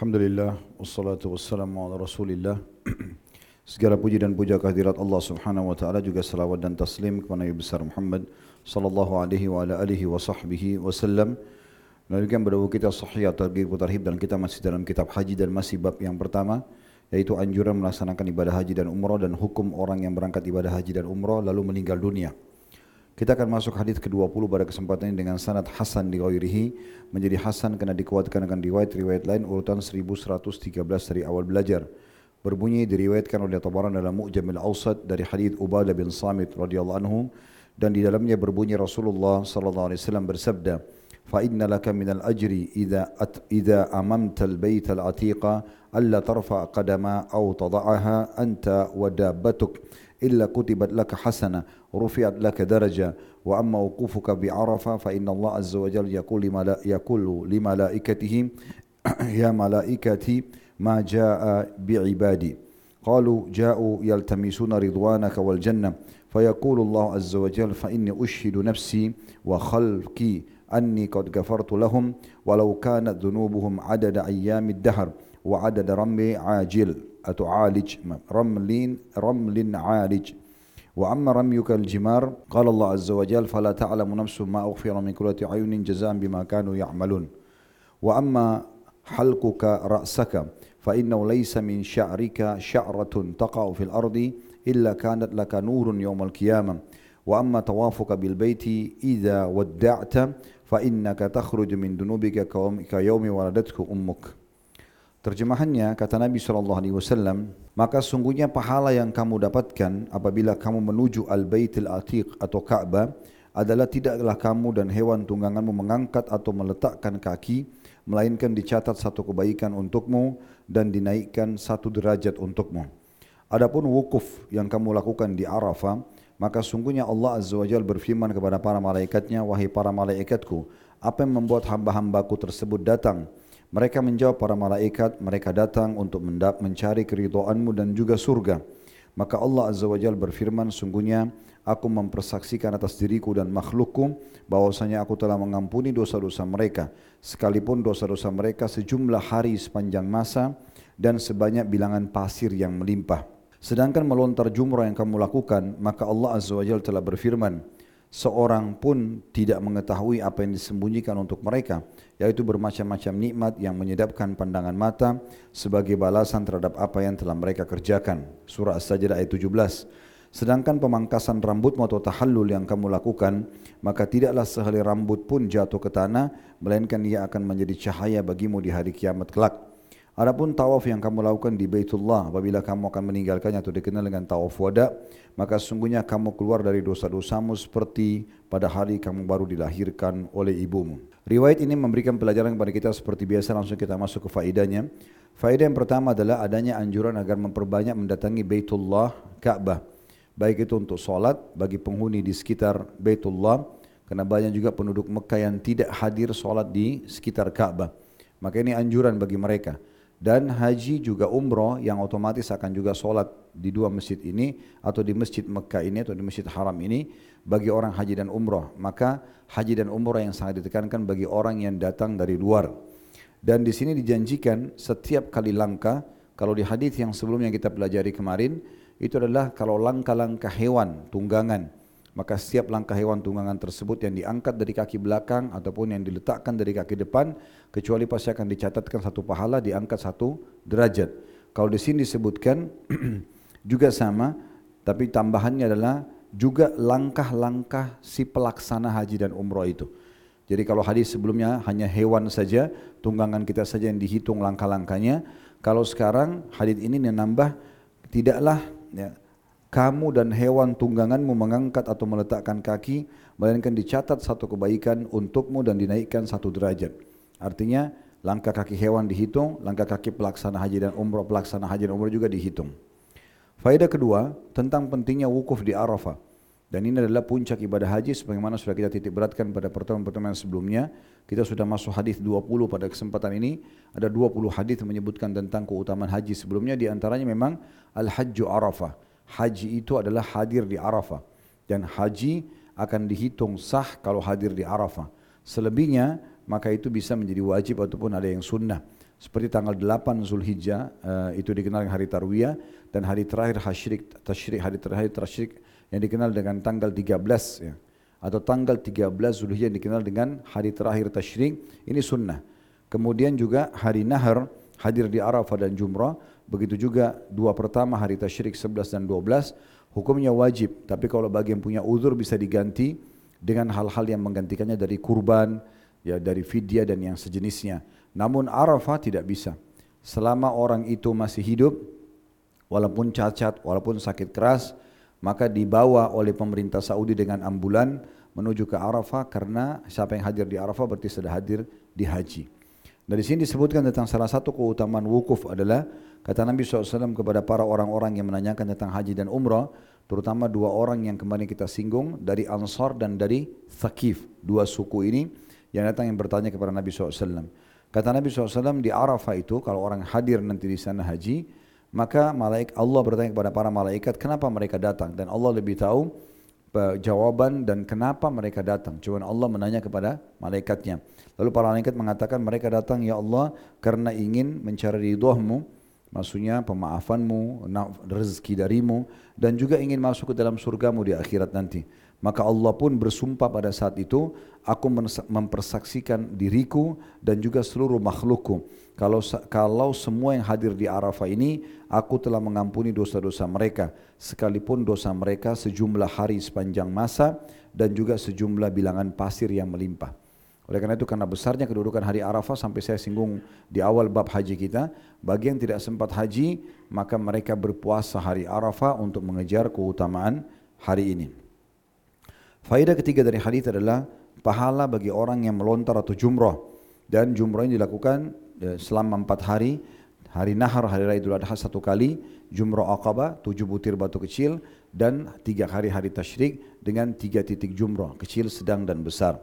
Alhamdulillah wassalatu wassalamu ala Rasulillah. Segala puji dan puja kehadirat Allah Subhanahu wa taala juga salawat dan taslim kepada Nabi besar Muhammad sallallahu alaihi wa ala alihi wa sahbihi wasallam. Melanjutkan pada kita sahih atau tarhib dan kita masih dalam kitab haji dan masih bab yang pertama yaitu anjuran melaksanakan ibadah haji dan umrah dan hukum orang yang berangkat ibadah haji dan umrah lalu meninggal dunia. Kita akan masuk hadis ke-20 pada kesempatan ini dengan sanad hasan di ghairihi menjadi hasan karena dikuatkan dengan riwayat-riwayat lain urutan 1113 dari awal belajar. Berbunyi diriwayatkan oleh Tabaran dalam Mu'jamil Awsat dari hadis Ubadah bin Samit radhiyallahu anhu dan di dalamnya berbunyi Rasulullah sallallahu alaihi wasallam bersabda, "Fa inna laka min al-ajri idza idza amamta al-bayt al-atiqa alla tarfa qadama aw tada'aha anta wa dabbatuk." إلا كتبت لك حسنة رفعت لك درجة. وأما وقوفك بعرفة فإن الله عز وجل يقول, لملا يقول لملائكته يا ملائكتي ما جاء بعبادي. قالوا جاءوا يلتمسون رضوانك والجنة. فيقول الله عز وجل فإني أشهد نفسي وخلقي أني قد غفرت لهم ولو كانت ذنوبهم عدد أيام الدهر وعدد رمي عاجل. أتعالج رمل رمل عالج. وأما رميك الجمار قال الله عز وجل فلا تعلم نفس ما أغفر من كرة عيون جزاء بما كانوا يعملون. وأما حلقك رأسك فإنه ليس من شعرك شعرة تقع في الأرض إلا كانت لك نور يوم القيامة. وأما طوافك بالبيت إذا ودعت فإنك تخرج من ذنوبك كيوم ولدتك أمك. Terjemahannya kata Nabi SAW, maka sungguhnya pahala yang kamu dapatkan apabila kamu menuju Al-Baitul Atiq atau Ka'bah adalah tidaklah kamu dan hewan tungganganmu mengangkat atau meletakkan kaki, melainkan dicatat satu kebaikan untukmu dan dinaikkan satu derajat untukmu. Adapun wukuf yang kamu lakukan di Arafah, maka sungguhnya Allah Azza wa Jal berfirman kepada para malaikatnya, Wahai para malaikatku, apa yang membuat hamba-hambaku tersebut datang mereka menjawab para malaikat, mereka datang untuk mencari keridoanmu dan juga surga. Maka Allah Azza wa Jal berfirman, sungguhnya aku mempersaksikan atas diriku dan makhlukku bahwasanya aku telah mengampuni dosa-dosa mereka. Sekalipun dosa-dosa mereka sejumlah hari sepanjang masa dan sebanyak bilangan pasir yang melimpah. Sedangkan melontar jumrah yang kamu lakukan, maka Allah Azza wa Jal telah berfirman, seorang pun tidak mengetahui apa yang disembunyikan untuk mereka yaitu bermacam-macam nikmat yang menyedapkan pandangan mata sebagai balasan terhadap apa yang telah mereka kerjakan. Surah As-Sajdah ayat 17. Sedangkan pemangkasan rambutmu atau tahallul yang kamu lakukan, maka tidaklah sehelai rambut pun jatuh ke tanah, melainkan ia akan menjadi cahaya bagimu di hari kiamat kelak. Adapun tawaf yang kamu lakukan di Baitullah apabila kamu akan meninggalkannya atau dikenal dengan tawaf wada, maka sesungguhnya kamu keluar dari dosa-dosamu seperti pada hari kamu baru dilahirkan oleh ibumu. Riwayat ini memberikan pelajaran kepada kita seperti biasa langsung kita masuk ke faedahnya. Faedah yang pertama adalah adanya anjuran agar memperbanyak mendatangi Baitullah Ka'bah. Baik itu untuk solat bagi penghuni di sekitar Baitullah. Karena banyak juga penduduk Mekah yang tidak hadir solat di sekitar Ka'bah. Maka ini anjuran bagi mereka. Dan haji juga umroh yang otomatis akan juga solat di dua masjid ini atau di masjid Mekah ini atau di masjid Haram ini bagi orang haji dan umroh. Maka haji dan umroh yang sangat ditekankan bagi orang yang datang dari luar. Dan di sini dijanjikan setiap kali langkah, kalau di hadis yang sebelumnya kita pelajari kemarin, itu adalah kalau langkah-langkah hewan, tunggangan, maka setiap langkah hewan tunggangan tersebut yang diangkat dari kaki belakang ataupun yang diletakkan dari kaki depan kecuali pasti akan dicatatkan satu pahala diangkat satu derajat. Kalau di sini disebutkan juga sama tapi tambahannya adalah juga langkah-langkah si pelaksana haji dan umroh itu. Jadi kalau hadis sebelumnya hanya hewan saja, tunggangan kita saja yang dihitung langkah-langkahnya. Kalau sekarang hadis ini menambah tidaklah ya, kamu dan hewan tungganganmu mengangkat atau meletakkan kaki, melainkan dicatat satu kebaikan untukmu dan dinaikkan satu derajat. Artinya langkah kaki hewan dihitung, langkah kaki pelaksana haji dan umrah pelaksana haji dan umrah juga dihitung. Faedah kedua tentang pentingnya wukuf di Arafah. Dan ini adalah puncak ibadah haji sebagaimana sudah kita titik beratkan pada pertemuan-pertemuan sebelumnya. Kita sudah masuk hadis 20 pada kesempatan ini. Ada 20 hadis menyebutkan tentang keutamaan haji sebelumnya di antaranya memang al-hajju Arafah haji itu adalah hadir di Arafah dan haji akan dihitung sah kalau hadir di Arafah. Selebihnya maka itu bisa menjadi wajib ataupun ada yang sunnah. seperti tanggal 8 Zulhijjah uh, itu dikenal dengan hari Tarwiyah dan hari terakhir Hashrik Tashrik hari terakhir Tashrik yang dikenal dengan tanggal 13 ya atau tanggal 13 Zulhijjah yang dikenal dengan hari terakhir Tashrik ini sunnah. Kemudian juga hari Nahar hadir di Arafah dan Jumrah, begitu juga dua pertama hari Tashrik 11 dan 12 hukumnya wajib tapi kalau bagi yang punya uzur bisa diganti dengan hal-hal yang menggantikannya dari kurban ya dari fidyah dan yang sejenisnya. Namun Arafah tidak bisa. Selama orang itu masih hidup, walaupun cacat, walaupun sakit keras, maka dibawa oleh pemerintah Saudi dengan ambulan menuju ke Arafah karena siapa yang hadir di Arafah berarti sudah hadir di haji. Dari sini disebutkan tentang salah satu keutamaan wukuf adalah kata Nabi SAW kepada para orang-orang yang menanyakan tentang haji dan umrah, terutama dua orang yang kemarin kita singgung dari Ansar dan dari Thaqif, dua suku ini yang datang yang bertanya kepada Nabi SAW. Kata Nabi SAW di Arafah itu kalau orang hadir nanti di sana haji, maka malaikat Allah bertanya kepada para malaikat kenapa mereka datang dan Allah lebih tahu jawaban dan kenapa mereka datang. Cuma Allah menanya kepada malaikatnya. Lalu para malaikat mengatakan mereka datang ya Allah karena ingin mencari ridhomu, maksudnya pemaafanmu, rezeki darimu dan juga ingin masuk ke dalam surgamu di akhirat nanti. Maka Allah pun bersumpah pada saat itu, aku mempersaksikan diriku dan juga seluruh makhlukku. Kalau kalau semua yang hadir di Arafah ini, aku telah mengampuni dosa-dosa mereka, sekalipun dosa mereka sejumlah hari sepanjang masa dan juga sejumlah bilangan pasir yang melimpah. Oleh karena itu karena besarnya kedudukan hari Arafah sampai saya singgung di awal bab haji kita, bagi yang tidak sempat haji, maka mereka berpuasa hari Arafah untuk mengejar keutamaan hari ini. Faedah ketiga dari hadis adalah pahala bagi orang yang melontar atau jumrah. Dan jumrah ini dilakukan ya, selama empat hari. Hari nahar hari raya idul adha satu kali jumrah aqabah tujuh butir batu kecil dan tiga hari hari tasyrik dengan tiga titik jumrah kecil sedang dan besar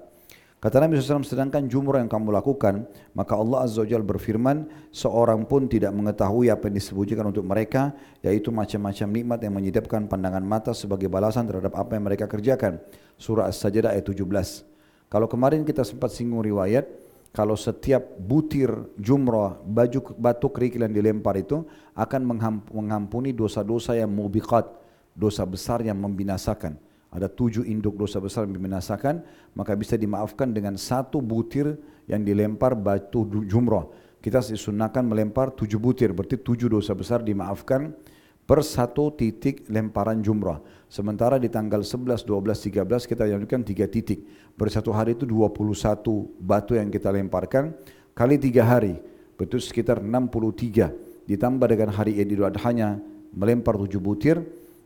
Kata Nabi SAW, sedangkan jumrah yang kamu lakukan, maka Allah Azza wa berfirman, seorang pun tidak mengetahui apa yang disebutkan untuk mereka, yaitu macam-macam nikmat yang menyedapkan pandangan mata sebagai balasan terhadap apa yang mereka kerjakan. Surah As-Sajdah ayat 17. Kalau kemarin kita sempat singgung riwayat, kalau setiap butir jumrah baju batu kerikil yang dilempar itu akan mengampuni dosa-dosa yang mubiqat, dosa besar yang membinasakan ada tujuh induk dosa besar yang membinasakan, maka bisa dimaafkan dengan satu butir yang dilempar batu jumrah. Kita disunahkan melempar tujuh butir, berarti tujuh dosa besar dimaafkan per satu titik lemparan jumrah. Sementara di tanggal 11, 12, 13 kita lanjutkan tiga titik. Per satu hari itu 21 batu yang kita lemparkan kali tiga hari, betul sekitar 63. Ditambah dengan hari Idul Adha melempar tujuh butir,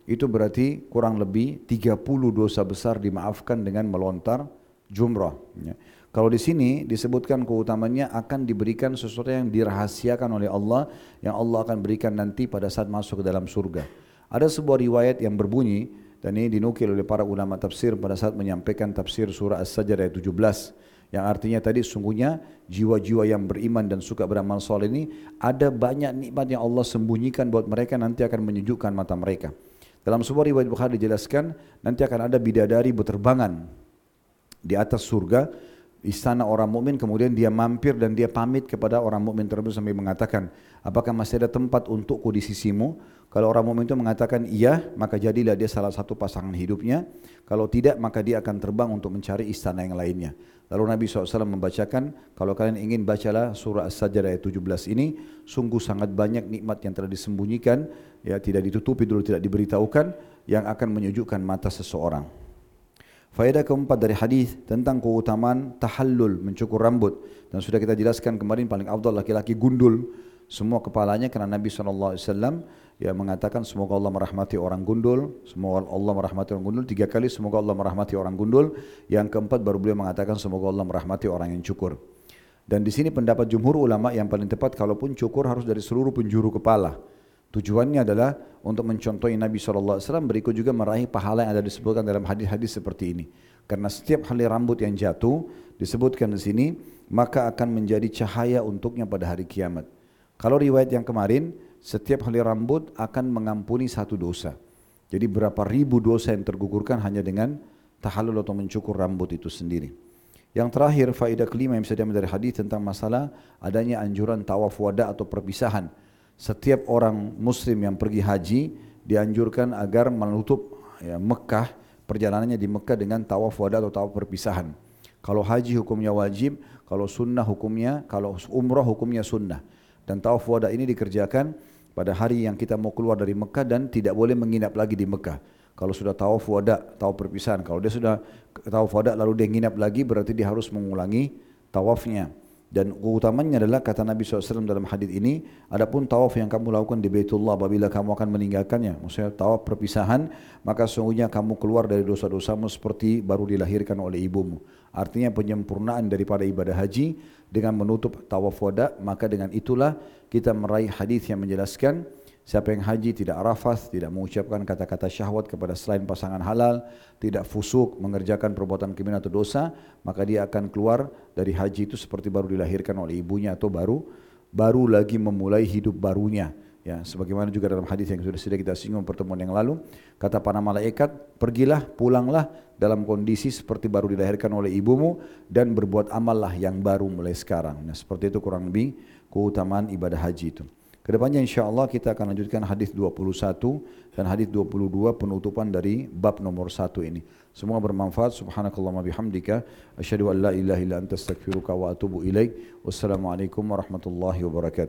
itu berarti kurang lebih 30 dosa besar dimaafkan dengan melontar jumrah. Ya. Kalau di sini disebutkan keutamanya akan diberikan sesuatu yang dirahasiakan oleh Allah yang Allah akan berikan nanti pada saat masuk ke dalam surga. Ada sebuah riwayat yang berbunyi dan ini dinukil oleh para ulama tafsir pada saat menyampaikan tafsir surah As-Sajdah ayat 17 yang artinya tadi sungguhnya jiwa-jiwa yang beriman dan suka beramal soleh ini ada banyak nikmat yang Allah sembunyikan buat mereka nanti akan menyejukkan mata mereka. Dalam sebuah riwayat Bukhari dijelaskan nanti akan ada bidadari berterbangan di atas surga istana orang mukmin kemudian dia mampir dan dia pamit kepada orang mukmin tersebut sambil mengatakan apakah masih ada tempat untukku di sisimu kalau orang mukmin itu mengatakan iya maka jadilah dia salah satu pasangan hidupnya. Kalau tidak maka dia akan terbang untuk mencari istana yang lainnya. Lalu Nabi SAW membacakan kalau kalian ingin bacalah surah As-Sajdah ayat 17 ini sungguh sangat banyak nikmat yang telah disembunyikan ya tidak ditutupi dulu tidak diberitahukan yang akan menyejukkan mata seseorang. Faedah keempat dari hadis tentang keutamaan tahallul mencukur rambut. Dan sudah kita jelaskan kemarin paling afdal laki-laki gundul semua kepalanya karena Nabi SAW ya mengatakan semoga Allah merahmati orang gundul, semoga Allah merahmati orang gundul tiga kali semoga Allah merahmati orang gundul, yang keempat baru beliau mengatakan semoga Allah merahmati orang yang cukur. Dan di sini pendapat jumhur ulama yang paling tepat kalaupun cukur harus dari seluruh penjuru kepala. Tujuannya adalah untuk mencontohi Nabi SAW berikut juga meraih pahala yang ada disebutkan dalam hadis-hadis seperti ini. Karena setiap helai rambut yang jatuh disebutkan di sini maka akan menjadi cahaya untuknya pada hari kiamat. Kalau riwayat yang kemarin setiap helai rambut akan mengampuni satu dosa. Jadi berapa ribu dosa yang tergugurkan hanya dengan tahallul atau mencukur rambut itu sendiri. Yang terakhir faedah kelima yang bisa diambil dari hadis tentang masalah adanya anjuran tawaf wada atau perpisahan. Setiap orang muslim yang pergi haji dianjurkan agar menutup ya, Mekah perjalanannya di Mekah dengan tawaf wada atau tawaf perpisahan. Kalau haji hukumnya wajib, kalau sunnah hukumnya, kalau umrah hukumnya sunnah. Dan tawaf wada ini dikerjakan pada hari yang kita mau keluar dari Mekah dan tidak boleh menginap lagi di Mekah. Kalau sudah tawaf wada, tawaf perpisahan. Kalau dia sudah tawaf wada lalu dia nginap lagi berarti dia harus mengulangi tawafnya. Dan keutamanya adalah kata Nabi SAW dalam hadis ini, adapun tawaf yang kamu lakukan di Baitullah apabila kamu akan meninggalkannya, maksudnya tawaf perpisahan, maka sungguhnya kamu keluar dari dosa-dosamu seperti baru dilahirkan oleh ibumu. Artinya penyempurnaan daripada ibadah haji dengan menutup tawaf wada, maka dengan itulah kita meraih hadis yang menjelaskan Siapa yang haji tidak rafas, tidak mengucapkan kata-kata syahwat kepada selain pasangan halal, tidak fusuk, mengerjakan perbuatan kriminal atau dosa, maka dia akan keluar dari haji itu seperti baru dilahirkan oleh ibunya atau baru baru lagi memulai hidup barunya. Ya, sebagaimana juga dalam hadis yang sudah sudah kita singgung pertemuan yang lalu, kata para malaikat, pergilah, pulanglah dalam kondisi seperti baru dilahirkan oleh ibumu dan berbuat amallah yang baru mulai sekarang. Nah, seperti itu kurang lebih keutamaan ibadah haji itu. Kedepannya insya Allah kita akan lanjutkan hadis 21 dan hadis 22 penutupan dari bab nomor 1 ini. Semua bermanfaat. Subhanakallah bihamdika. Asyhadu an la ilaha illa anta astaghfiruka wa atubu ilaik. Wassalamualaikum warahmatullahi wabarakatuh.